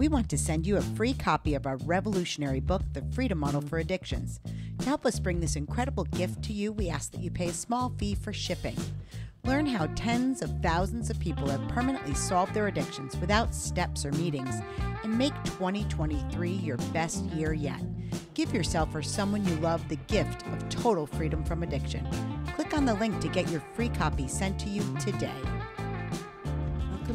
we want to send you a free copy of our revolutionary book, The Freedom Model for Addictions. To help us bring this incredible gift to you, we ask that you pay a small fee for shipping. Learn how tens of thousands of people have permanently solved their addictions without steps or meetings and make 2023 your best year yet. Give yourself or someone you love the gift of total freedom from addiction. Click on the link to get your free copy sent to you today.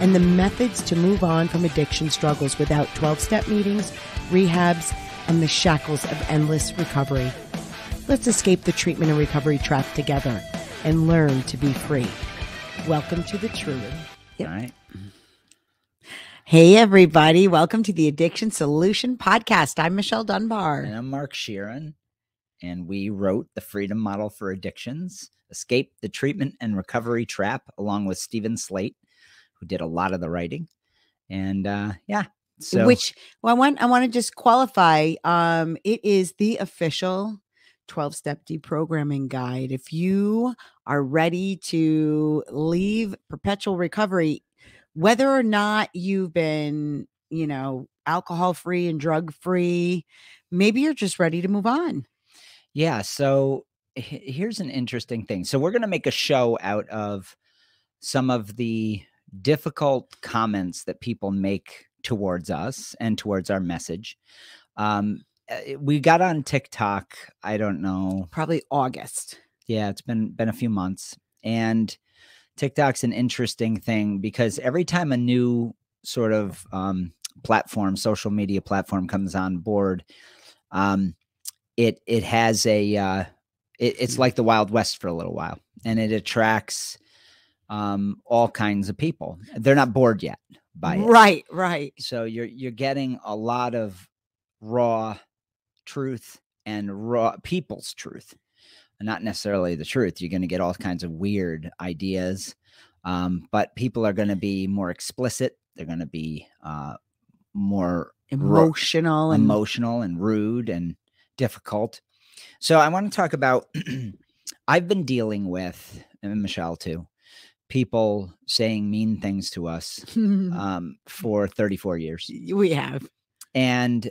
and the methods to move on from addiction struggles without 12 step meetings, rehabs, and the shackles of endless recovery. Let's escape the treatment and recovery trap together and learn to be free. Welcome to the Truth. Yep. All right. Hey, everybody. Welcome to the Addiction Solution Podcast. I'm Michelle Dunbar. And I'm Mark Scheeren. And we wrote the Freedom Model for Addictions Escape the Treatment and Recovery Trap, along with Steven Slate, who did a lot of the writing. And uh, yeah. So, which well, I want I want to just qualify. Um, it is the official 12 step deprogramming guide. If you are ready to leave perpetual recovery, whether or not you've been, you know, alcohol free and drug free, maybe you're just ready to move on. Yeah. So here's an interesting thing. So we're going to make a show out of some of the difficult comments that people make towards us and towards our message. Um, uh, we got on TikTok. I don't know, probably August. Yeah, it's been been a few months, and TikTok's an interesting thing because every time a new sort of um, platform, social media platform comes on board, um, it it has a uh, it, it's like the Wild West for a little while, and it attracts um, all kinds of people. They're not bored yet by it, right? Right. So you're you're getting a lot of raw truth and raw people's truth not necessarily the truth you're going to get all kinds of weird ideas um, but people are going to be more explicit they're going to be uh, more emotional and emotional and rude and difficult so i want to talk about i've been dealing with and michelle too people saying mean things to us um, for 34 years we have and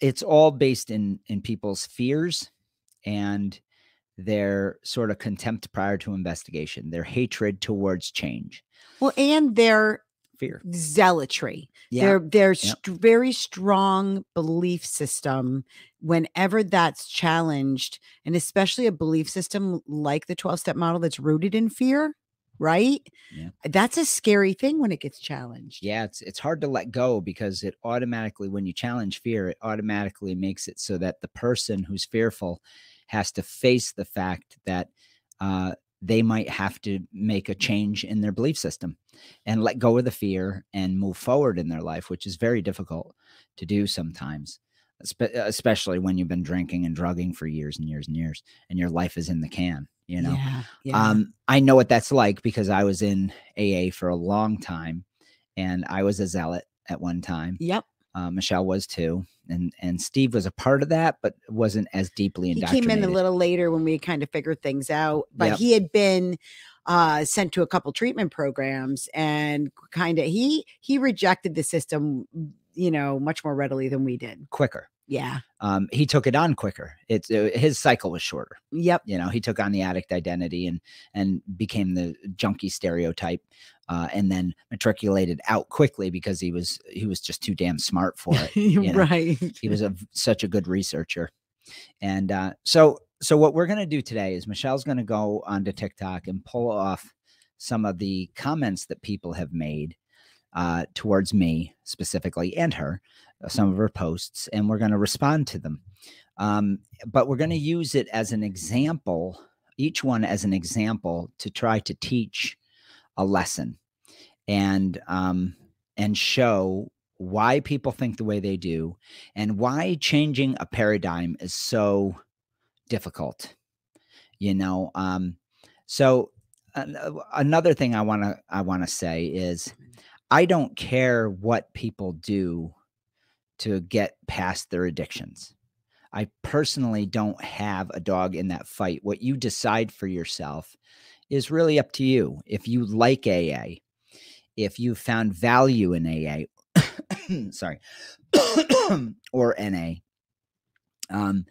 it's all based in in people's fears and their sort of contempt prior to investigation, their hatred towards change. Well, and their fear, zealotry, yeah. their their yep. st- very strong belief system. Whenever that's challenged, and especially a belief system like the twelve step model that's rooted in fear, right? Yeah. That's a scary thing when it gets challenged. Yeah, it's it's hard to let go because it automatically when you challenge fear, it automatically makes it so that the person who's fearful has to face the fact that uh, they might have to make a change in their belief system and let go of the fear and move forward in their life, which is very difficult to do sometimes especially when you've been drinking and drugging for years and years and years and your life is in the can you know yeah, yeah. um i know what that's like because i was in aa for a long time and i was a zealot at one time yep uh, michelle was too and and steve was a part of that but wasn't as deeply indoctrinated. he came in a little later when we kind of figured things out but yep. he had been uh, sent to a couple treatment programs and kind of he he rejected the system you know, much more readily than we did. Quicker. Yeah. Um, he took it on quicker. It's uh, his cycle was shorter. Yep. You know, he took on the addict identity and and became the junkie stereotype, uh, and then matriculated out quickly because he was he was just too damn smart for it. You know? right. He was a such a good researcher, and uh, so so what we're gonna do today is Michelle's gonna go onto TikTok and pull off some of the comments that people have made uh, towards me specifically and her, some of her posts, and we're going to respond to them. Um, but we're going to use it as an example, each one as an example to try to teach a lesson and um, and show why people think the way they do and why changing a paradigm is so difficult you know um so uh, another thing i want to i want to say is i don't care what people do to get past their addictions. I personally don't have a dog in that fight. What you decide for yourself is really up to you. If you like aa if you found value in aa sorry or na um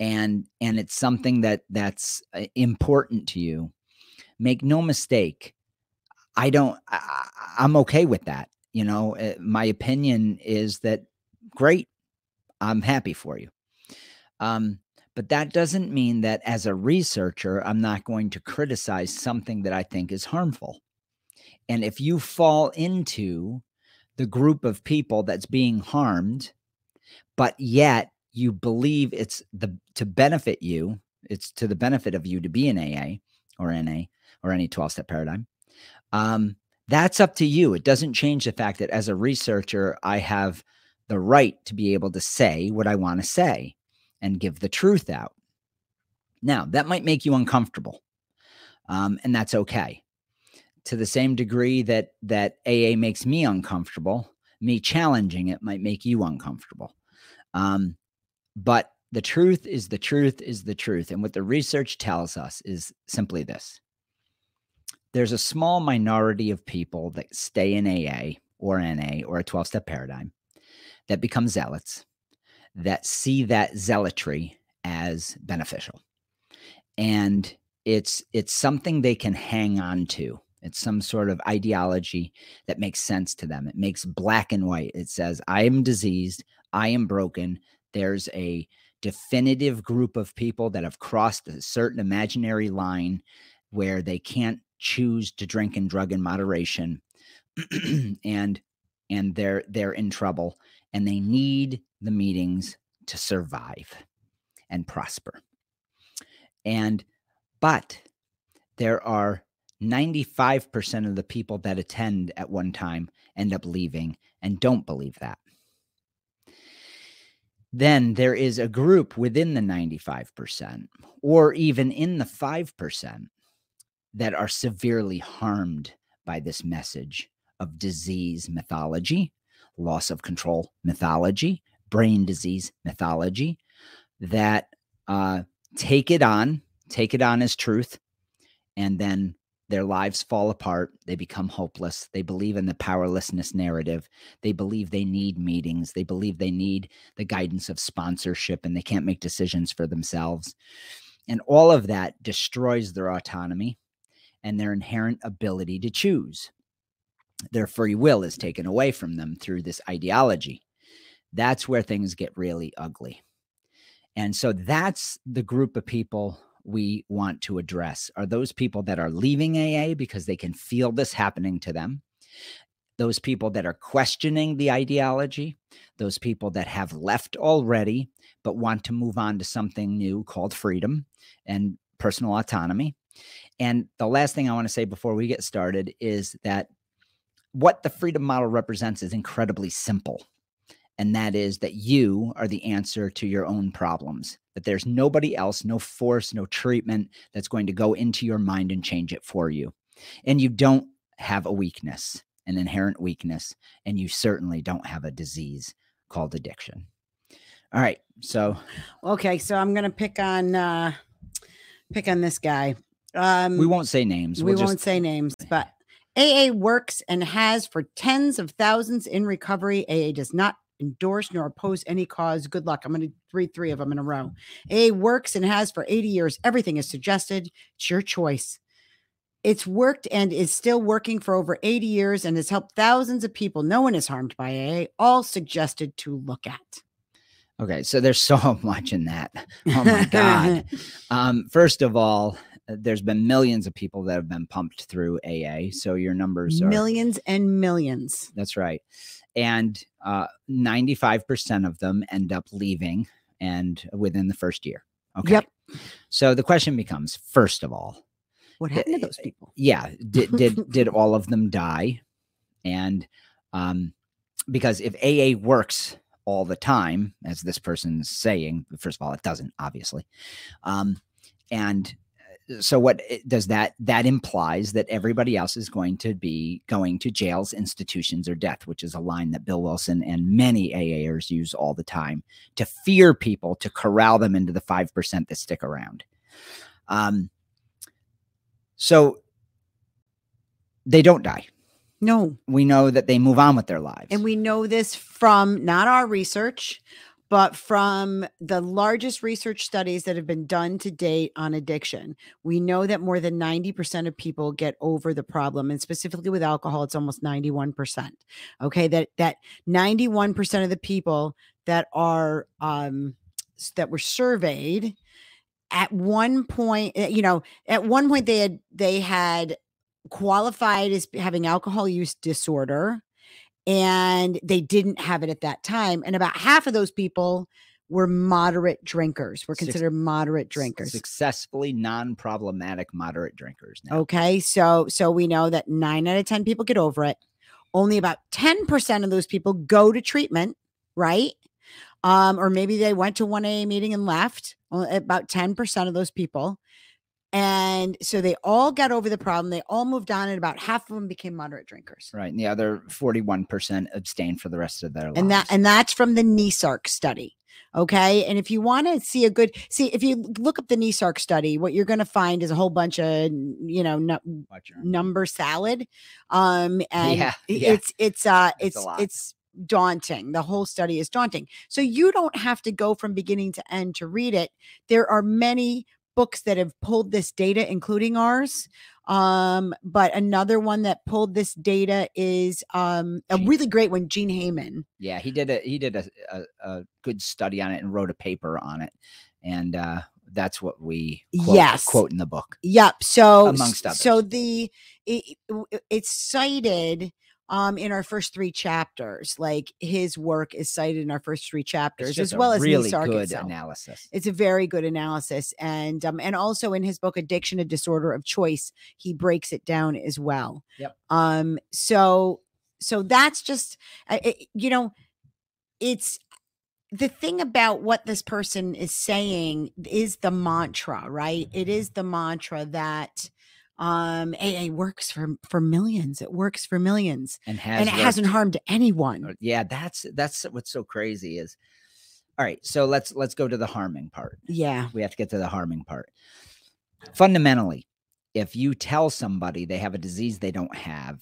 and and it's something that that's uh, important to you make no mistake i don't I, i'm okay with that. You know uh, my opinion is that great i'm happy for you um but that doesn't mean that as a researcher i'm not going to criticize something that i think is harmful and if you fall into the group of people that's being harmed but yet you believe it's the to benefit you, it's to the benefit of you to be an AA or NA or any 12 step paradigm. Um, that's up to you. It doesn't change the fact that as a researcher, I have the right to be able to say what I want to say and give the truth out. Now, that might make you uncomfortable, um, and that's okay. To the same degree that that AA makes me uncomfortable, me challenging it might make you uncomfortable. Um, but the truth is the truth is the truth. And what the research tells us is simply this there's a small minority of people that stay in AA or NA or a 12 step paradigm that become zealots that see that zealotry as beneficial. And it's it's something they can hang on to. It's some sort of ideology that makes sense to them. It makes black and white. It says, I am diseased, I am broken. There's a definitive group of people that have crossed a certain imaginary line where they can't choose to drink and drug in moderation and and they're they're in trouble and they need the meetings to survive and prosper. And but there are 95% of the people that attend at one time end up leaving and don't believe that. Then there is a group within the 95% or even in the 5% that are severely harmed by this message of disease mythology, loss of control mythology, brain disease mythology that uh, take it on, take it on as truth, and then their lives fall apart. They become hopeless. They believe in the powerlessness narrative. They believe they need meetings. They believe they need the guidance of sponsorship and they can't make decisions for themselves. And all of that destroys their autonomy and their inherent ability to choose. Their free will is taken away from them through this ideology. That's where things get really ugly. And so that's the group of people we want to address are those people that are leaving AA because they can feel this happening to them, those people that are questioning the ideology, those people that have left already but want to move on to something new called freedom and personal autonomy. And the last thing I want to say before we get started is that what the freedom model represents is incredibly simple and that is that you are the answer to your own problems that there's nobody else no force no treatment that's going to go into your mind and change it for you. And you don't have a weakness an inherent weakness and you certainly don't have a disease called addiction. All right so okay so i'm gonna pick on uh pick on this guy. Um we won't say names we we'll won't just... say names AA works and has for tens of thousands in recovery. AA does not endorse nor oppose any cause. Good luck. I'm going to read three of them in a row. A works and has for 80 years. Everything is suggested. It's your choice. It's worked and is still working for over 80 years and has helped thousands of people. No one is harmed by AA. All suggested to look at. Okay, so there's so much in that. Oh my God. um, first of all, there's been millions of people that have been pumped through AA. So your numbers are millions and millions. That's right and uh, 95% of them end up leaving and within the first year. Okay. Yep. So the question becomes first of all, what happened to those people? Yeah. Did, did, did all of them die? And, um, because if AA works all the time, as this person's saying, first of all, it doesn't, obviously. Um, and so what does that that implies that everybody else is going to be going to jails institutions or death which is a line that bill wilson and many aers use all the time to fear people to corral them into the 5% that stick around. Um, so they don't die. No. we know that they move on with their lives. And we know this from not our research, but from the largest research studies that have been done to date on addiction. We know that more than 90% of people get over the problem. And specifically with alcohol, it's almost 91%. Okay. That that 91% of the people that are um that were surveyed at one point, eh, you know, at one point they had they had qualified as having alcohol use disorder and they didn't have it at that time. And about half of those people were moderate drinkers, were considered moderate drinkers. successfully non-problematic moderate drinkers now. Okay. So so we know that nine out of 10 people get over it. Only about 10% of those people go to treatment, right? Um, or maybe they went to one AA meeting and left. About 10% of those people. And so they all got over the problem. They all moved on, and about half of them became moderate drinkers. right and the other 41% abstained for the rest of their lives and that and that's from the NESARC study. Okay. And if you want to see a good see, if you look up the NESARC study, what you're going to find is a whole bunch of you know your- number salad. Um, and Yeah, yeah. it's it's uh It's it's it's daunting. The whole study is daunting. So you don't have to go from beginning to end to read it. There are many books that have pulled this data, including ours. Um, but another one that pulled this data is um a really great one, Gene Heyman. yeah he did a he did a, a, a good study on it and wrote a paper on it and uh that's what we quote, Yes. quote in the book Yep. So Amongst so the it, it's cited um in our first three chapters. Like his work is cited in our first three chapters, as well as really NESARC good itself. analysis It's a very good analysis, and um and also in his book Addiction: A Disorder of Choice, he breaks it down as well. Yep. Um. So so that's just I- I- you know, it's the thing about what this person is saying is the mantra, right? It is the mantra that um AA works for for millions. It works for millions, and has and it worked- hasn't harmed anyone. Uh, yeah that's that's what's so crazy is all right so let's let's go to the harming part Yeah. we have to get to the harming part fundamentally if you tell somebody they have a disease they don't have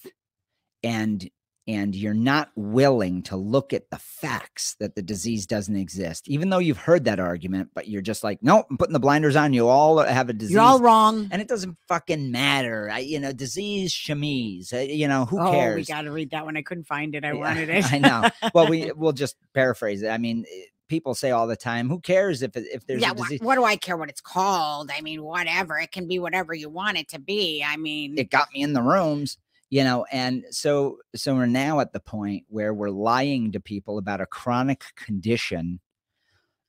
and and you're not willing to look at the facts that the disease doesn't exist even though you've heard that argument but you're just like nope i'm putting the blinders on you all have a disease You're all wrong. and it doesn't fucking matter I, you know disease chemise uh, you know who oh, cares we got to read that one. I couldn't find it. I Yeah, wanted it. I know. well we we'll just paraphrase it i mean eh, people say all the time who cares if if there's yeah, disease what do I care what it's called? I mean, whatever. It can be whatever you want it to be. I mean, it got me in the rooms you know and so so we're now at the point where we're lying to people about a chronic condition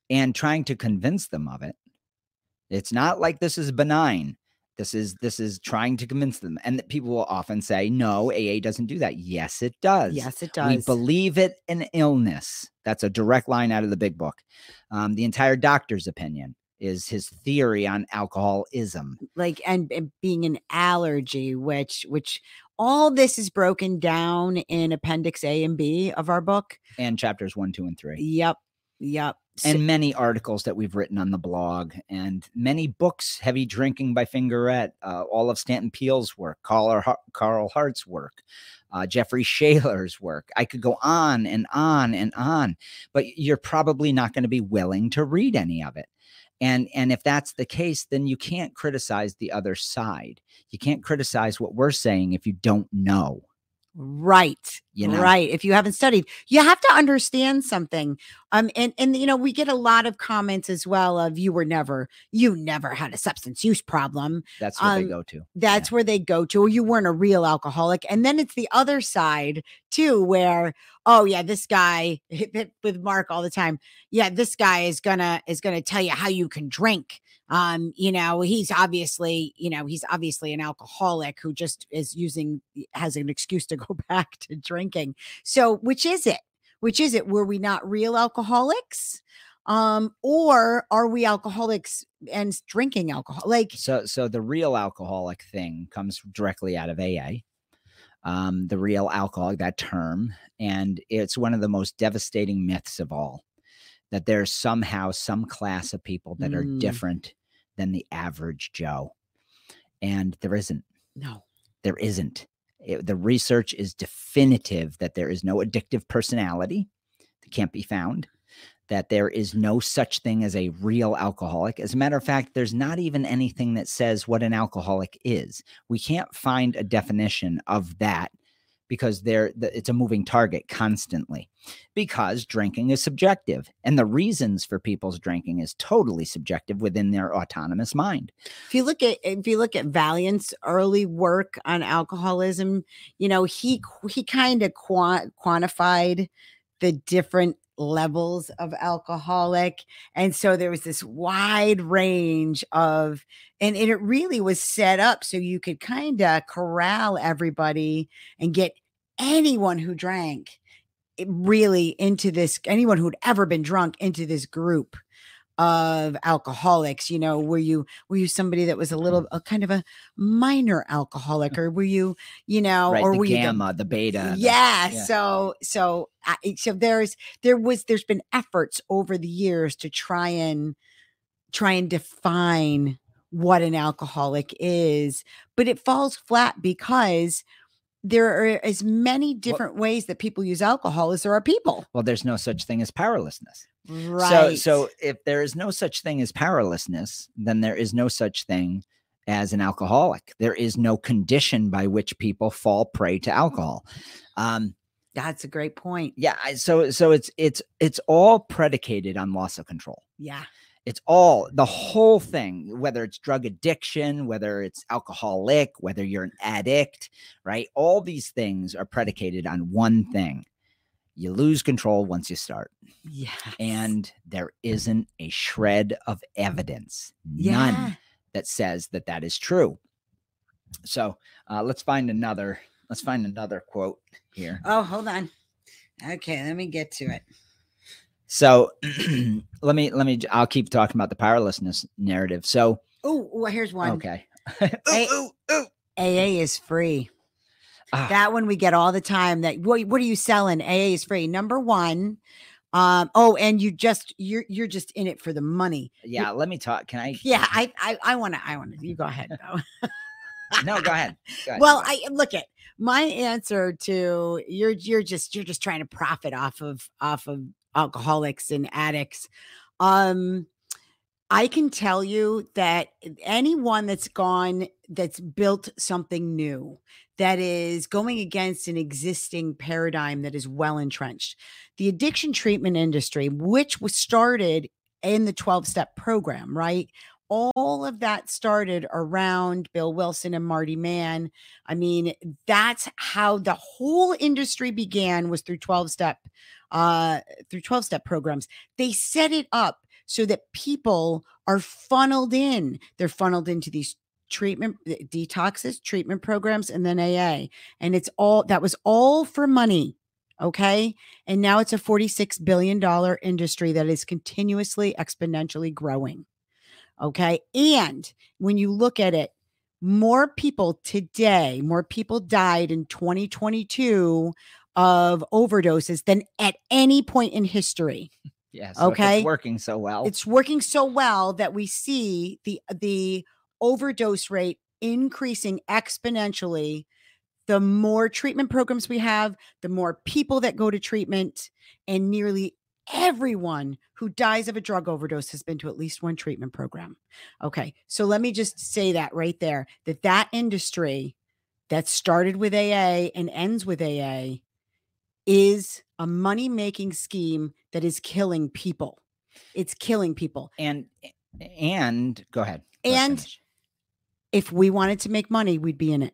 and trying to convince them of it. It's not like this is benign. This is this is trying to convince them and that people will often say no aa doesn't do that. Yes it does. Yes, it does. we believe it an illness. That's a direct line out of the big book. Um, the entire doctor's opinion is his theory on alcoholism. Like and, and being an allergy, which which all this is broken down in Appendix A and B of our book. and chapters one two and three Yep. Yep. So- and many articles that we've written on the blog and many books heavy drinking by fingarette uh, all of stanton peele's work carl, carl hart's work uh, jeffrey schaler's work i could go on and on and on but you're probably not going to be willing to read any of it and and if that's the case then you can't criticize the other side you can't criticize what we're saying if you don't know Right. You know? Right. If you haven't studied, you have to understand something. Um, and and you know, we get a lot of comments as well of you were never, you never had a substance use problem. that's they Um, go to That's where they go to, or you weren't a real alcoholic. And then it's the other side too, where, oh yeah, this guy with Mark all the time. Yeah, this guy is gonna is gonna tell you how you can drink. Um, you know, he's obviously, you know, he's obviously an alcoholic who just is using has an excuse to go back to drinking. Drinking. So, which is it? Which is it? Were we not real alcoholics? Um, or are we alcoholics and drinking alcohol? Like, So, so the real alcoholic thing comes directly out of AA. Um, the real alcoholic, that term, and it's one of the most devastating myths of all. That there's somehow some class of people that are Mm. different than the average Joe, and there isn't. no. There isn't. It- the research is definitive that there is no addictive personality that can't be found, that there is no such thing as a real alcoholic. As a matter of fact, there's not even anything that says what an alcoholic is. We can't find a definition of that because there the- it's a moving target constantly because drinking is subjective and the reasons for people's drinking is totally subjective within their autonomous mind. If you look at if you look at Vaillant's early work on alcoholism, you know he he kind of quant- quantified the different levels of alcoholic, and so there was this wide range of, and, and it really was set up so you could kind of corral everybody and get anyone who drank eh, really into this anyone who'd ever been drunk into this group of alcoholics you know were you were you somebody that was a little mm-hmm. a kind of a minor alcoholic or were you you know right or the were you the- gamma the beta the- yeah, yeah. so so I- so there's there was there's been efforts over the years to try and try and define what an alcoholic is but it falls flat because there are as many different ways that people use alcohol as there are people. Well there's no such thing as powerlessness right so so if there is no such thing as powerlessness then there is no such thing as an alcoholic. There is no condition by which people fall prey to alcohol. Um that's a great point. yeah so so it's it's it's all predicated on loss of control. Yeah. It's all the whole thing whether it's drug addiction whether it's alcoholic whether you're an addict right? All these things are predicated on one thing you lose control once you start. Yeah and there isn't a shred of evidence none that says that that is true. So uh, let's find another let's find another quote here. Oh hold on. Okay let me get to it. So let me let me I'll keep talking about the powerlessness narrative. So oh well, here's one. Okay. Ooh, ooh, ooh. aa is free Ah, that one we get all the time that what, what are you selling? Aa is free. Number one um oh and you just you're you're just in it for the money. Yeah let me talk. Can i yeah i i i want to i want to you go ahead though. no go ahead, Go ahead. well i look at my answer to you're you're just you're just trying to profit off of off of alcoholics and addicts. Um i can tell you that anyone that's gone that's built something new that is going against an existing paradigm that is well entrenched the addiction treatment industry which was started in the 12 step program right all of that started around Bill Wilson and Marty Mann. I mean, that's how the whole industry began was through 12 step uh through 12 step programs. They set it up so that people are funneled in. They're funneled into these treatment uh, detoxes, treatment programs and then AA. And it's all that was all for money. Okay. And now it's a $46 billion industry that is continuously exponentially growing. Okay. And when you look at it, more people today, more people died in 2022 of overdoses than at any point in history. yeah so okay. it's working so well It's working so well that we see the the overdose rate increasing exponentially. The more treatment programs we have, the more people that go to treatment, and nearly everyone who dies of a drug overdose has been to at least one treatment program. Okay, so let me just say that right there that that industry that started with AA and ends with AA is a money making scheme that is killing people. It's killing people. and and go ahead And finish. If we wanted to make money, we'd be in it.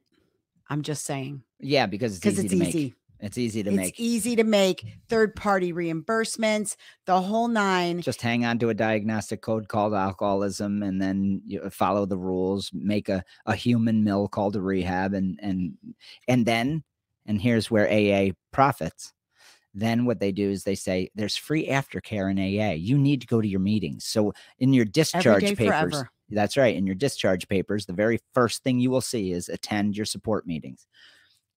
I'm just saying yeah because it's easy it's to easy. make it's easy to It's make easy to make third party reimbursements, the whole nine. just hang on to a diagnostic code called alcoholism and then you follow the rules make a, a human mill called a rehab and and and then and here's where AA profits. Then what they do is they say there's free aftercare in AA. You need to go to your meetings. So in your discharge papers, forever. That's right. In your discharge papers, the very first thing you will see is attend your support meetings.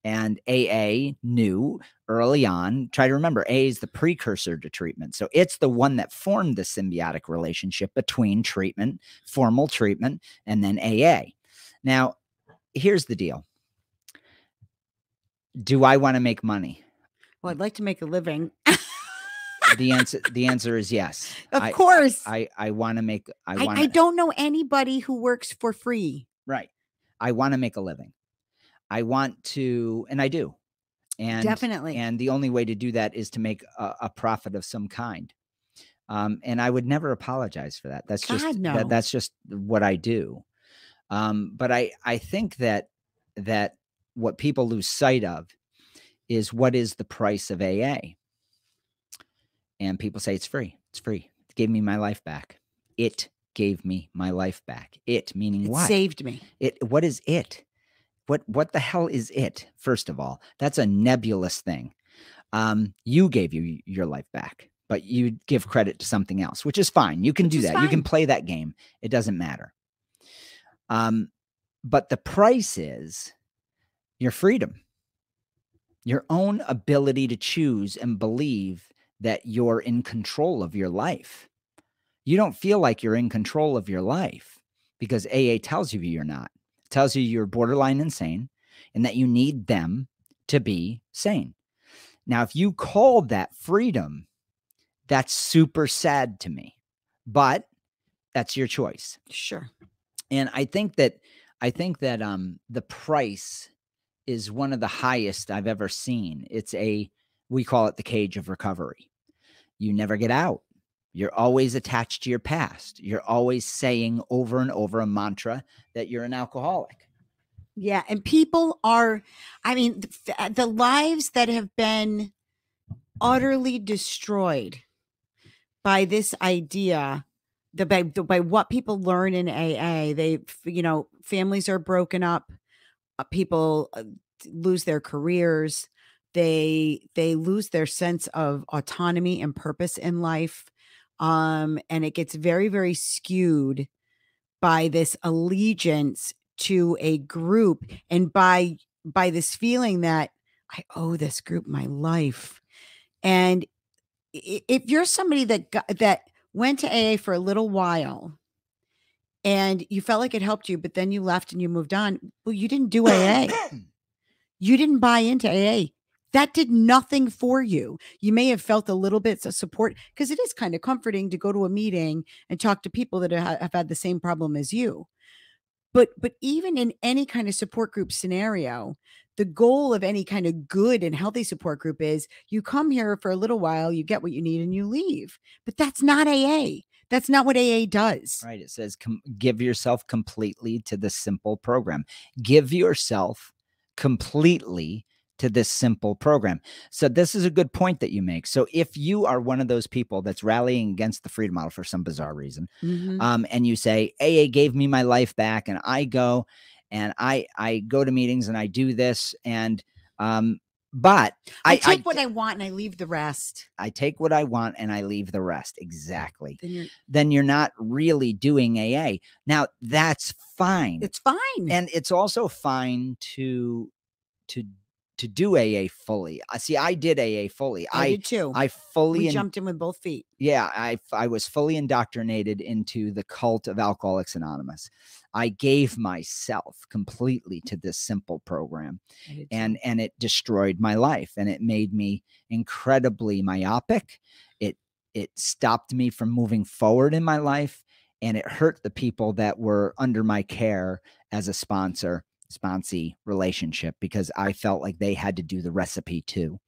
And AA knew early on, try to remember, AA is the precursor to treatment. So it's the one that formed the symbiotic relationship between treatment, formal treatment, and then AA. Now, here's the deal Do I want to make money? Well, I'd like to make a living. The answer the answer is yes. of I- course. I, I want to make I I, want I don't know anybody who works for free. right. I want to make a living. I want to, and I do. And Definitely. and the only way to do that is to make a, a profit of some kind. Um, and I would never apologize for that. That's just no. that, that's just what I do. Um, but I I think that that what people lose sight of is what is the price of AA. And people say it's free. It's free. It gave me my life back. It gave me my life back. It meaning it what? saved me. It what is it? What what the hell is it? First of all, that's a nebulous thing. Um, you gave you your life back, but you give credit to something else, which is fine. You can Which do that. You can play that game. It doesn't matter. Um, but the price is your freedom, your own ability to choose and believe that you're in control of your life. You don't feel like you're in control of your life because AA tells you you're not. It tells you you're borderline insane and that you need them to be sane. Now, if you call that freedom, that's super sad to me, but that's your choice Sure. and i think that i think that um the price is one of the highest i've ever seen it's a we call it the cage of recovery. You never get out. You're always attached to your past. You're always saying over and over a mantra that you're an alcoholic. Yeah, and people are I mean the, the lives that have been utterly destroyed by this idea the by, the, by what people learn in AA they you know families are broken up uh, people uh, lose their careers they they lose their sense of autonomy and purpose in life um and it gets very very skewed by this allegiance to a group and by by this feeling that i owe this group my life. And if you're somebody that got, that went to aa for a little while and you felt like it helped you but then you left and you moved on well you didn't do aa you didn't buy into aa that did nothing for you. You may have felt a little bit of support because it is kind of comforting to go to a meeting and talk to people that have had the same problem as you. But but even in any kind of support group scenario the goal of any kind of good and healthy support group is you come here for a little while you get what you need and you leave. But that's not aa that's not what aa does. Right it says give yourself completely to the simple program. Give yourself completely to this simple program. So this is a good point that you make. So if you are one of those people that's rallying against the freedom model for some bizarre reason, Mhm. um, and you say AA gave me my life back, and I go and I I go to meetings and I do this, and um, but I, I take I, what I want and I leave the rest. I take what I want and I leave the rest. Exactly. Then you're, Then you're not really doing AA. Now that's fine it's fine. and it's also fine to to to do AA fully. I see. I did AA fully. I, I did too. I fully we in- jumped in with both feet. yeah. I I was fully indoctrinated into the cult of Alcoholics Anonymous. I gave myself completely to this simple program, and and it destroyed my life, and it made me incredibly myopic. It it stopped me from moving forward in my life, and it hurt the people that were under my care as a sponsor sponsee relationship because I felt like they had to do the recipe too.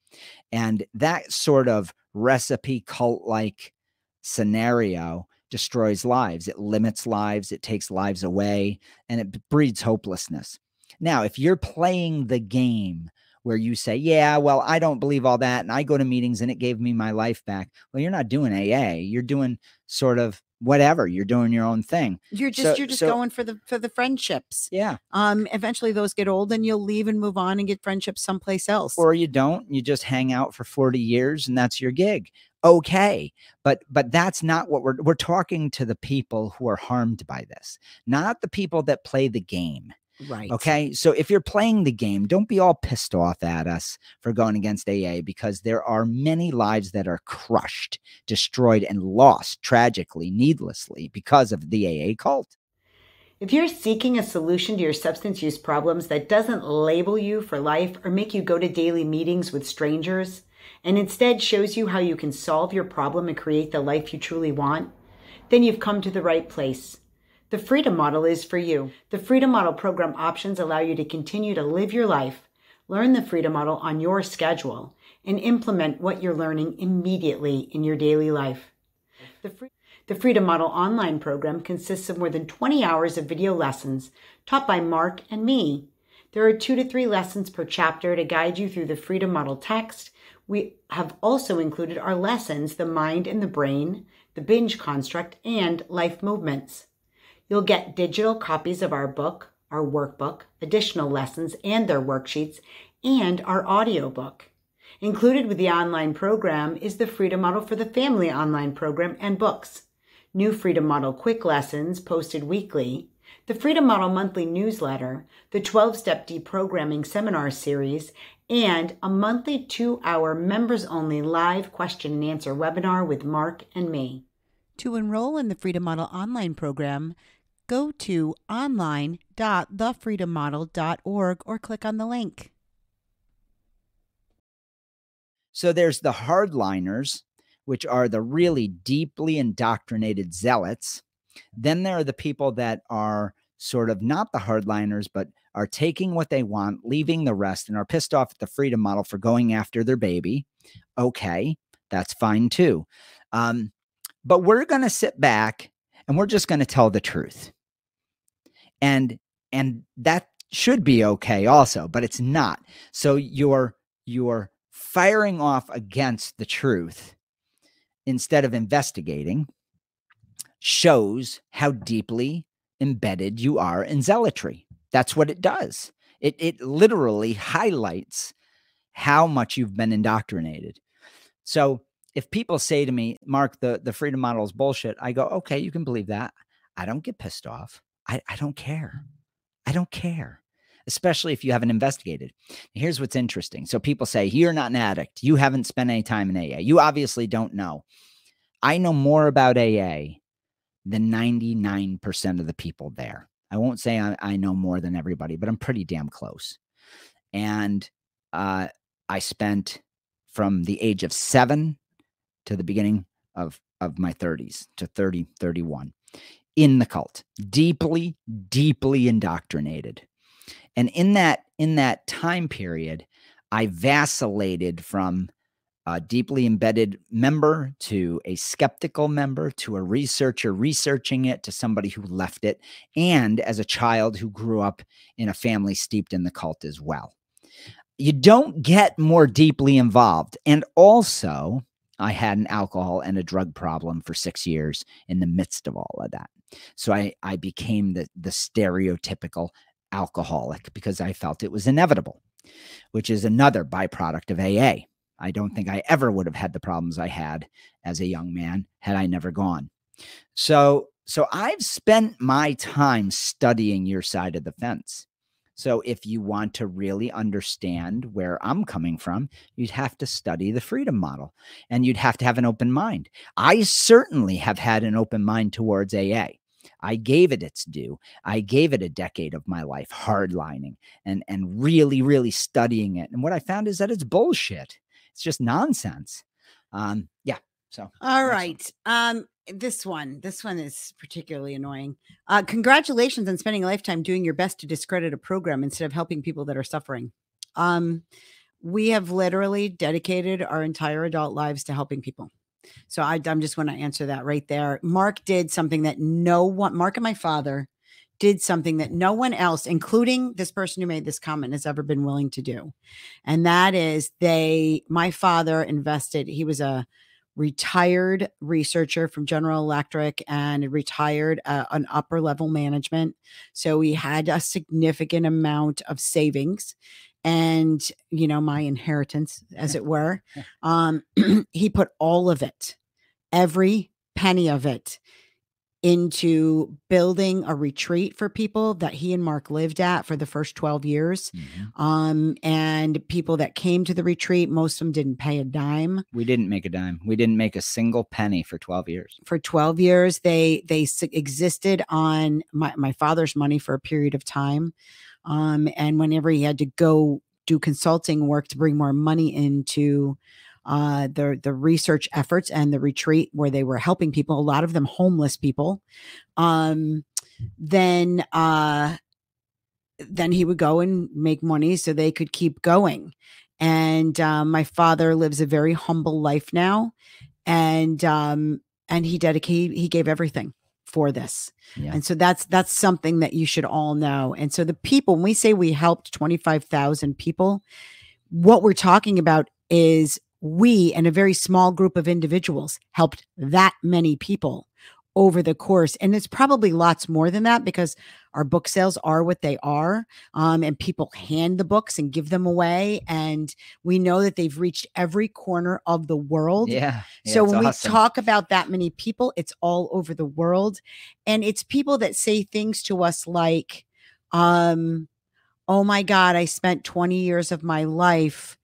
And that sort of recipe cult like scenario destroys lives. It limits lives, it takes lives away, and it breeds hopelessness. Now, if you're playing the game where you say, Yeah, well, I don't believe all that, and I go to meetings and it gave me my life back, well, you're not doing AA. You're doing sort of whatever you're doing your own thing You're just So- you're just so- going for the for the friendships. yeah Um, eventually those get old and you'll leave and move on and get friendships someplace else. or you don't you just hang out for 40 years and that's your gig okay but but that's not what we're we're talking to the people who are harmed by this not the people that play the game right. okay so if you're playing the game don't be all pissed off at us for going against aa because there are many lives that are crushed destroyed and lost tragically needlessly because of the aa cult If you're seeking a solution to your substance use problems that doesn't label you for life or make you go to daily meetings with strangers, and instead shows you how you can solve your problem and create the life you truly want, then you've come to the right place. The Freedom Model is for you. The Freedom Model program options allow you to continue to live your life, learn the Freedom Model on your schedule, and implement what you're learning immediately in your daily life. The, free, the Freedom Model online program consists of more than 20 hours of video lessons taught by Mark and me. There are two to three lessons per chapter to guide you through the Freedom Model text. We have also included our lessons, the mind and the brain, the binge construct, and life movements. You'll get digital copies of our book, our workbook, additional lessons and their worksheets, and our audiobook. Included with the online program is the Freedom Model for the Family online program and books, new Freedom Model quick lessons posted weekly, the Freedom Model monthly newsletter, the 12 step deprogramming seminar series, and a monthly two hour members only live question and answer webinar with Mark and me. To enroll in the Freedom Model online program, go to online.thefreedommodel.org or click on the link. So there's the hardliners, which are the really deeply indoctrinated zealots. Then there are the people that are sort of not the hardliners, but are taking what they want, leaving the rest, and are pissed off at the freedom model for going after their baby. Okay, that's fine too. Um, but we're going to sit back and we're just going to tell the truth. And and that should be okay also, but it's not. So you're you're firing off against the truth instead of investigating shows how deeply embedded you are in zealotry. That's what it does. It it literally highlights how much you've been indoctrinated. So if people say to me, Mark, the, the freedom model is bullshit, I go, okay, you can believe that. I don't get pissed off. I, I don't care. I don't care, especially if you haven't investigated. Here's what's interesting. So people say, You're not an addict. You haven't spent any time in AA. You obviously don't know. I know more about AA than 99% of the people there. I won't say I, I know more than everybody, but I'm pretty damn close. And uh, I spent from the age of seven to the beginning of, of my 30s to 30, 31 in the cult, deeply, deeply indoctrinated. And in that in that time period, I vacillated from a deeply embedded member to a skeptical member to a researcher researching it to somebody who left it, and as a child who grew up in a family steeped in the cult as well. You don't get more deeply involved. And also, I had an alcohol and a drug problem for six years in the midst of all of that. So I, I became the, the stereotypical alcoholic because I felt it was inevitable, which is another byproduct of AA. I don't think I ever would have had the problems I had as a young man had I never gone. So, so I've spent my time studying your side of the fence. So if you want to really understand where I'm coming from, you'd have to study the freedom model and you'd have to have an open mind. I certainly have had an open mind towards AA. I gave it its due. I gave it a decade of my life hardlining and and really really studying it. And what I found is that it's bullshit. It's just nonsense. Um yeah. So all right. Um, this one, this one is particularly annoying. Uh, congratulations on spending a lifetime doing your best to discredit a program instead of helping people that are suffering. Um, we have literally dedicated our entire adult lives to helping people. So I, I'm just going to answer that right there. Mark did something that no one, Mark and my father did something that no one else, including this person who made this comment, has ever been willing to do. And that is they, my father invested, he was a retired researcher from General Electric and retired uh, an upper level management. So he had a significant amount of savings and, you know, my inheritance, as it were. Um, he put all of it, every penny of it, into building a retreat for people that he and Mark lived at for the first 12 years. Mhm. Um, and people that came to the retreat, most of them didn't pay a dime We didn't make a dime. We didn't make a single penny for 12 years. for 12 years. They they existed on my, my father's money for a period of time. Um, and whenever he had to go do consulting work to bring more money into uh, the the research efforts and the retreat where they were helping people, a lot of them homeless people, um, then uh, then he would go and make money so they could keep going. And um, my father lives a very humble life now, and um, and he dedicated he gave everything for this. Yeah. And so that's that's something that you should all know. And so the people, when we say we helped 25,000 people, what we're talking about is we and a very small group of individuals helped that many people over the course. And it's probably lots more than that because our book sales are what they are. Um, and people hand the books and give them away. And we know that they've reached every corner of the world. Yeah. yeah, So when awesome. we talk about that many people, it's all over the world. And it's people that say things to us like, um, oh my God, I spent 20 years of my life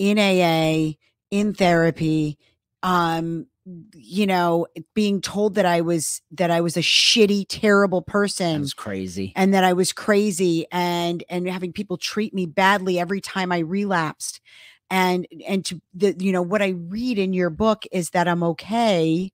in AA, in therapy, um, you know, being told that I was that I was a shitty, terrible person was crazy. and that I was crazy and and having people treat me badly every time I relapsed. And and to the you know what I read in your book is that I'm okay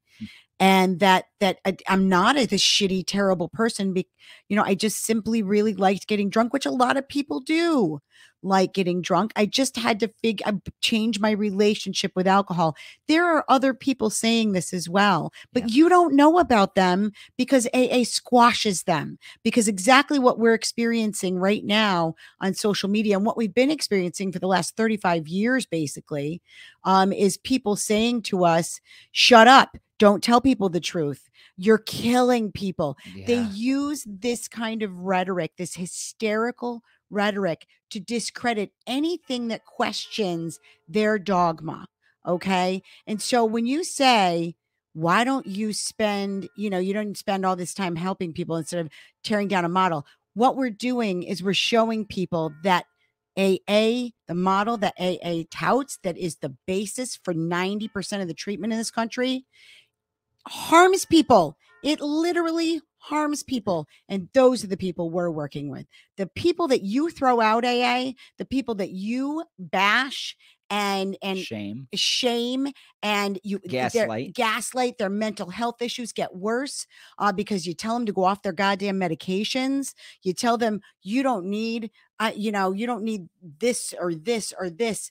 and that that I, I'm not a this shitty terrible person be, you know I just simply really liked getting drunk which a lot of people do like getting drunk. I just had to figure I change my relationship with alcohol. There are other people saying this as well but Yeah. you don't know about them because AA squashes them because exactly what we're experiencing right now on social media and what we've been experiencing for the last 35 years basically um, is people saying to us shut up don't tell people the truth. You're killing people. They use this kind of rhetoric this hysterical rhetoric to discredit anything that questions their dogma okay? And so when you say why don't you spend you know you don't spend all this time helping people instead of tearing down a model what we're doing is we're showing people that AA, the model that AA touts, that is the basis for 90% of the treatment in this country, harms people. It literally harms people. And those are the people we're working with. The people that you throw out AA, the people that you bash and and Shame. shame and you Gaslight. gaslight their mental health issues get worse uh, because you tell them to go off their goddamn medications you tell them you don't need uh, you know you don't need this or this or this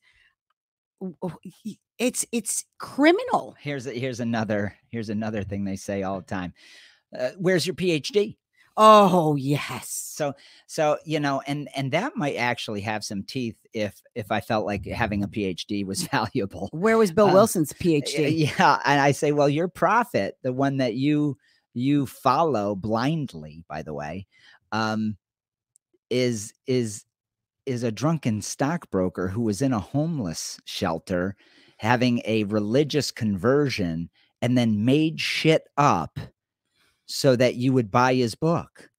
y- it's it's criminal Here's here's another here's another thing they say all the time. Uh, where's your PhD? oh yes So so you know, and and that might actually have some teeth if if I felt like having a PhD was valuable. where was bill um, wilson's phd Yeah, and I say, well, your prophet, the one that you you follow blindly, by the way, um, is is is a drunken stockbroker who was in a homeless shelter having a religious conversion and then made shit up so that you would buy his book.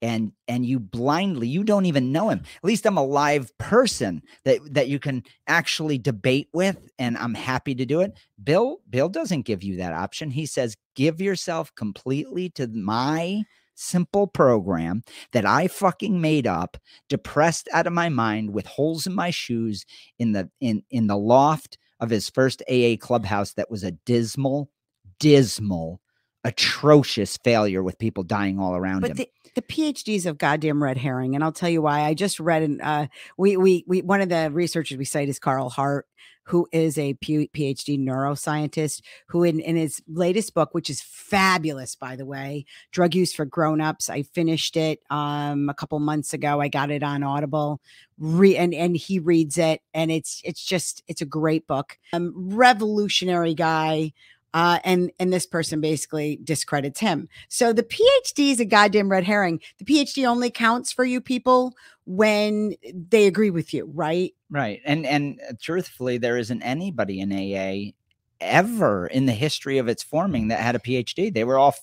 And and you blindly you don't even know him. At least i'm a live person that that you can actually debate with and i'm happy to do it. Bill bill doesn't give you that option. He says give yourself completely to my simple program that i fucking made up depressed out of my mind with holes in my shoes in the in in the loft of his first aa clubhouse that was a dismal dismal atrocious failure with people dying all around But him. the, the PhDs of goddamn red herring, and I'll tell you why. I just read an uh, we we we one of the researchers we cite is Carl Hart, who is a PhD neuroscientist, who in in his latest book, which is fabulous by the way, Drug Use for Grown-ups. I finished it um a couple months ago. I got it on Audible. Re- and and he reads it, and it's it's just it's a great book. Um, revolutionary guy. Uh, and and this person basically discredits him. So the PhD is a goddamn red herring. The PhD only counts for you people when they agree with you, right? Right. And and truthfully, there isn't anybody in AA ever in the history of its forming that had a PhD. They were all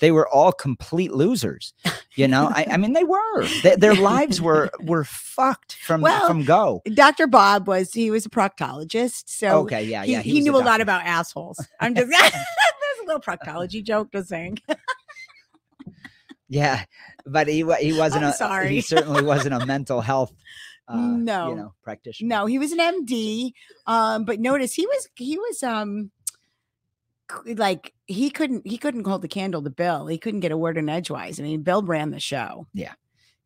they were all complete losers. You know, I, I mean, they were. Their, their lives were were fucked from Well, from go. Dr. Bob was he was a proctologist, so Okay, yeah, he, yeah. he, was knew a lot about assholes. I'm just there's a little proctology joke to saying. Yeah, but he he wasn't I'm a sorry. he certainly wasn't a mental health uh, No. you know practitioner. No, he was an MD. Um, but notice he was he was um like he couldn't he couldn't hold the candle to Bill. He couldn't get a word in edgewise. I mean, Bill ran the show. Yeah.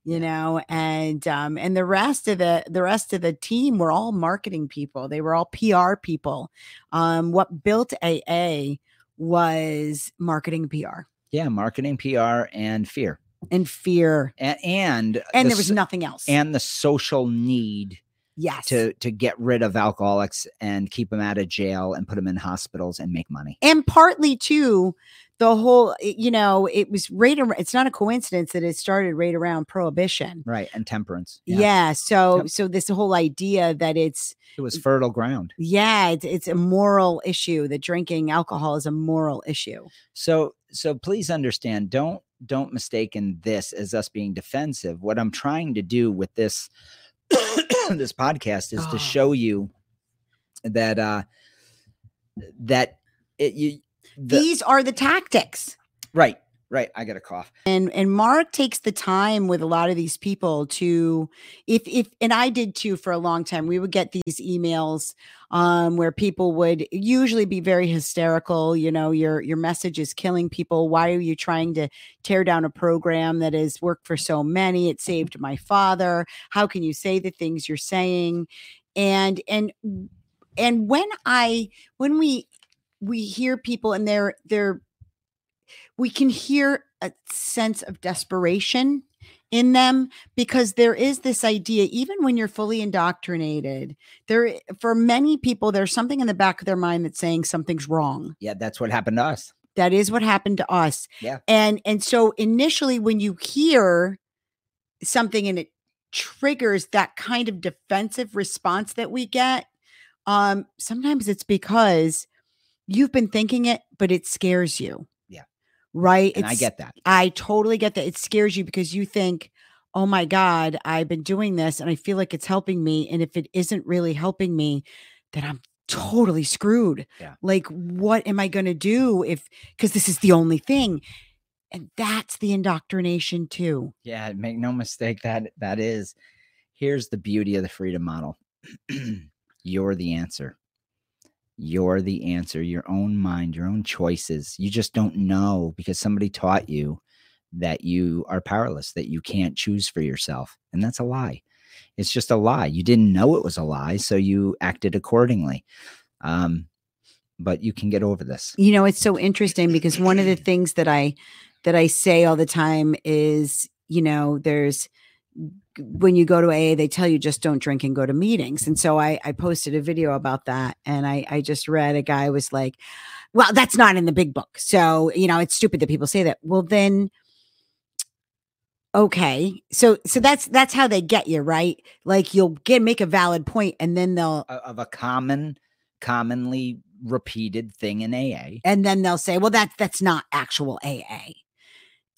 You know, and um and the rest of the the rest of the team were all marketing people. They were all PR people. Um what built AA was marketing PR Yeah, marketing, PR, and fear, and fear. and and And the there was nothing else. and the social need yes. to to get rid of alcoholics and keep them out of jail and put them in hospitals and make money. and partly too the whole you know it was right around it's not a coincidence that it started right around prohibition Right, and temperance. yeah, so Yep. so this whole idea that it's it was fertile ground. yeah it's, it's a moral issue that drinking alcohol is a moral issue So so please understand, don't don't mistaken this as us being defensive. What I'm trying to do with this this podcast is Oh. to show you that uh that it you the, these are the tactics right right i got a cough and and mark takes the time with a lot of these people to if if and i did too for a long time we would get these emails um where people would usually be very hysterical you know your your message is killing people. Why are you trying to tear down a program that has worked for so many? It saved my father. How can you say the things you're saying? And and and when i when we we hear people and they're they're we can hear a sense of desperation in them because there is this idea even when you're fully indoctrinated there for many people there's something in the back of their mind that's saying something's wrong yeah that's what happened to us that is what happened to us Yeah. and and so initially when you hear something and it triggers that kind of defensive response that we get um sometimes it's because you've been thinking it but it scares you. Right and i get that I totally get that. It scares you because you think, oh my God, I've been doing this and I feel like it's helping me. And if it isn't really helping me, then I'm totally screwed. Yeah. Like, what am I going to do if, because this is the only thing? And that's the indoctrination too. yeah make no mistake that that is here's the beauty of the freedom model you're the answer you're the answer your own mind your own choices. You just don't know because somebody taught you that you are powerless that you can't choose for yourself and that's a lie. It's just a lie. You didn't know it was a lie so you acted accordingly. Um but you can get over this. You know, it's so interesting because one of the things that I that I say all the time is, you know, there's when you go to AA, they tell you just don't drink and go to meetings. And so I, I posted a video about that. And I, I just read a guy was like, well, that's not in the big book. So, you know, it's stupid that people say that. Well, then okay. So so that's that's how they get you, right? Like you'll get make a valid point and then they'll of a common commonly repeated thing in aa and then they'll say, well, that's that's not actual AA.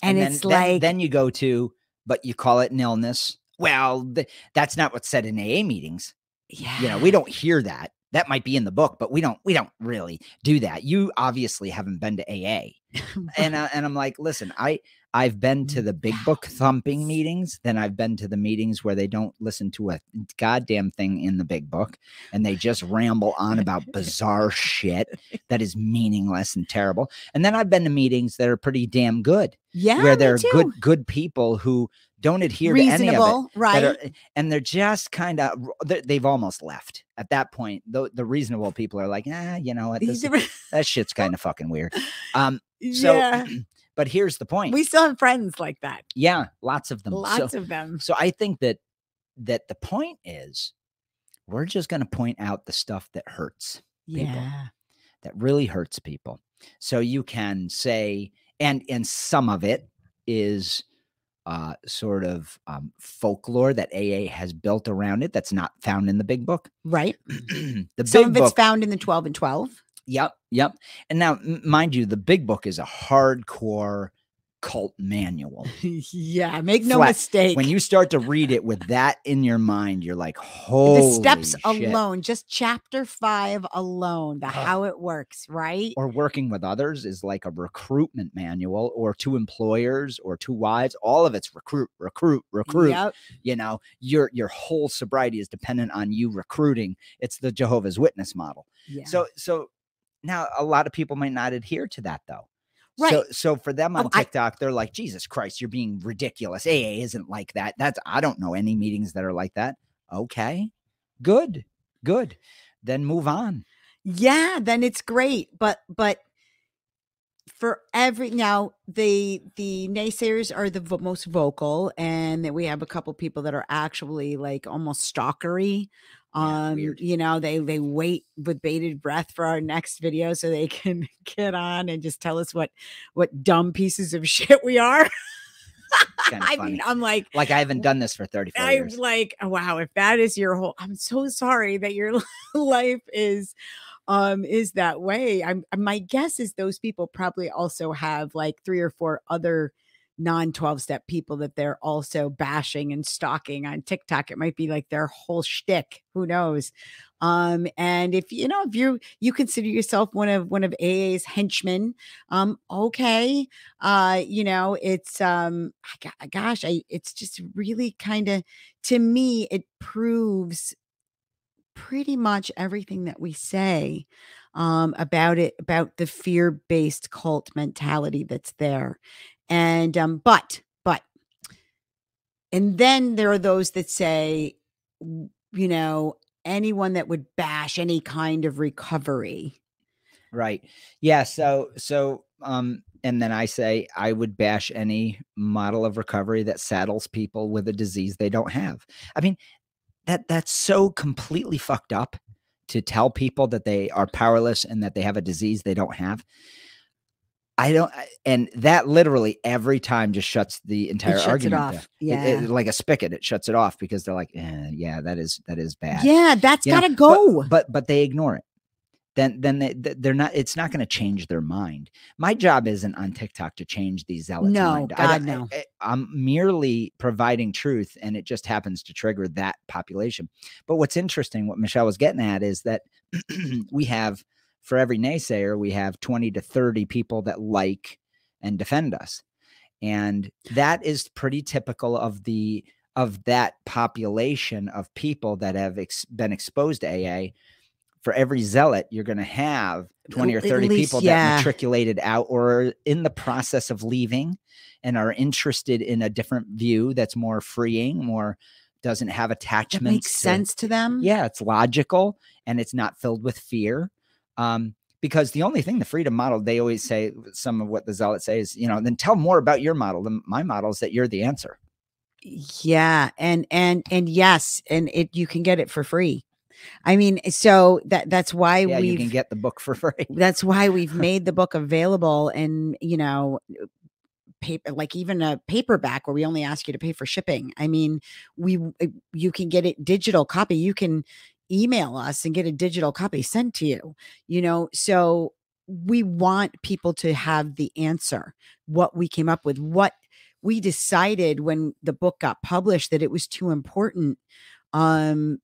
And, then, it's then- like then you go to but you call it an illness well th- that's not what's said in aa meetings yeah. you know we don't hear that that might be in the book, but we don't we don't really do that. You obviously haven't been to AA. and uh, and I'm like, listen, I I've been to the big book thumping meetings, then I've been to the meetings where they don't listen to a goddamn thing in the big book and they just ramble on about bizarre shit that is meaningless and terrible. And then I've been to meetings that are pretty damn good, yeah, where are good good people who don't adhere to any of it reasonable, that right? are- and they're just kind of they've almost left at that point. The the reasonable people are like, ah, you know what, this, that shit's kind of fucking weird. Um, so, yeah, but here's the point. we still have friends like that. yeah, lots of them. So- Lots of them. so I think that that the point is, we're just going to point out the stuff that hurts, people. Yeah, that really hurts people. So you can say, and and some of it is uh, sort of um, folklore that AA has built around it that's not found in the big book. right. the Some big of it's book, found in the twelve and twelve. yep, yep. And now, m- mind you, the big book is a hardcore cult manual. yeah, make no Flat. mistake. when you start to read it with that in your mind, you're like, holy the steps shit." alone, just chapter five alone, the how it works, right? Or working with others is like a recruitment manual, or to employers, or to wives. All of it's recruit, recruit, recruit. Yep. You know, your your whole sobriety is dependent on you recruiting. It's the Jehovah's Witness model. Yeah. So so now a lot of people might not adhere to that though. So Right. so for them on Oh, I- TikTok, they're like, Jesus Christ, you're being ridiculous. AA isn't like that. That's I don't know any meetings that are like that. Okay. Good. Good. Then move on. yeah, then it's great. But but for every now the the naysayers are the vo- most vocal and that we have a couple people that are actually like almost stalkery um weird. you know they they wait with bated breath for our next video so they can get on and just tell us what what dumb pieces of shit we are Kinda i funny. mean i'm like Like I haven't done this for 34 I'm years. like, wow, if that is your whole, I'm so sorry that your life is um is that way. I'm my guess is those people probably also have like three or four other non 12 step people that they're also bashing and stalking on TikTok. It might be like their whole shtick. Who knows? Um, and if you know, if you you consider yourself one of one of AA's henchmen, um, okay. Uh, you know, it's um I gosh, I it's just really kind of to me, it proves pretty much everything that we say um, about it, about the fear based cult mentality that's there. And, um, but, but, and then there are those that say, you know, anyone that would bash any kind of recovery. Right. Yeah. So, so, um, and then I say I would bash any model of recovery that saddles people with a disease they don't have. I mean, that that's so completely fucked up to tell people that they are powerless and that they have a disease they don't have. I don't, and that literally every time just shuts the entire shuts it argument. off. down. Yeah. it- like a spigot, it shuts it off because they're like, eh, yeah, that is that is bad. Yeah, that's got to go. but but they ignore it then then they they're not it's not going to change their mind my job isn't on tiktok to change these zealots No, mind. I God, no. I, i'm merely providing truth and it just happens to trigger that population but what's interesting what michelle was getting at is that we have for every naysayer we have 20 to 30 people that like and defend us and that is pretty typical of the of that population of people that have ex- been exposed to aa for every zealot you're going to have 20 or 30 least, people yeah. that matriculated out or are in the process of leaving and are interested in a different view that's more freeing more doesn't have attachments makes to- sense to them. yeah, it's logical and it's not filled with fear. Um, because the only thing the freedom model, they always say, some of what the zealots say is, you know, then tell more about your model. Then my model is that you're the answer. yeah and and and yes and it you can get it for free i mean so that that's why Yeah, you we've can get the book for free. that's why we've made the book available and you know paper like even a paperback where we only ask you to pay for shipping i mean we you can get it digital copy you can email us and get a digital copy sent to you you know so we want people to have the answer what we came up with what we decided when the book got published that it was too important um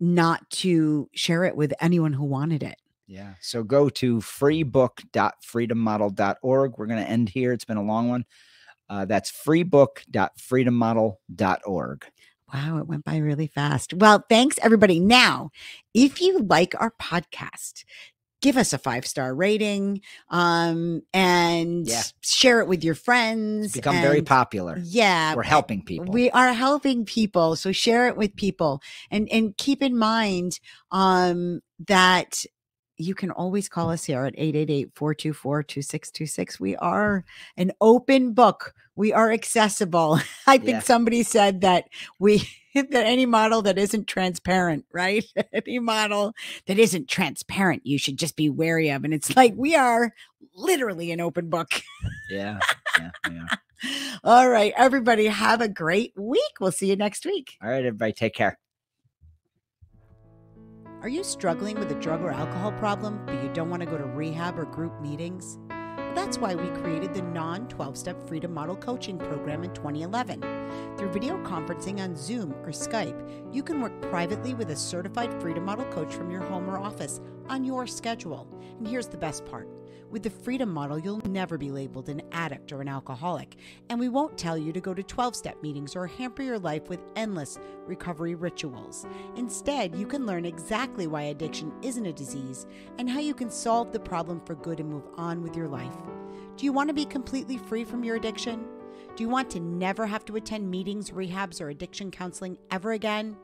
not to share it with anyone who wanted it. Yeah. So go to freebook.freedommodel.org. We're going to end here. It's been a long one. Uh, that's freebook.freedommodel.org. Wow, it went by really fast. Well, thanks everybody. Now, if you like our podcast, give us a five star rating um, and Yeah. share it with your friends. It's become very popular. Yeah, We're helping people. we are helping people, so share it with people, and and keep in mind um, that you can always call us here at 888-424-2626. We are an open book. We are accessible. I think Yeah. somebody said that we that any model that isn't transparent, right? any model that isn't transparent, you should just be wary of. And it's like we are literally an open book. yeah. Yeah. we. All right, everybody, have a great week. We'll see you next week. All right, everybody. Take care. Are you struggling with a drug or alcohol problem, but you don't want to go to rehab or group meetings? Well, that's why we created the non 12 step Freedom Model Coaching Program in 2011. Through video conferencing on Zoom or Skype, you can work privately with a certified Freedom Model coach from your home or office on your schedule. And here's the best part with the Freedom Model, you'll never be labeled an addict or an alcoholic, and we won't tell you to go to 12 step meetings or hamper your life with endless recovery rituals. Instead, you can learn exactly why addiction isn't a disease and how you can solve the problem for good and move on with your life. Do you want to be completely free from your addiction? Do you want to never have to attend meetings, rehabs, or addiction counseling ever again?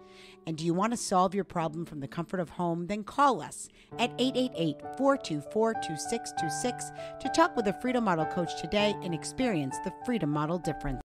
And do you want to solve your problem from the comfort of home? Then call us at 888 424 2626 to talk with a Freedom Model coach today and experience the Freedom Model difference.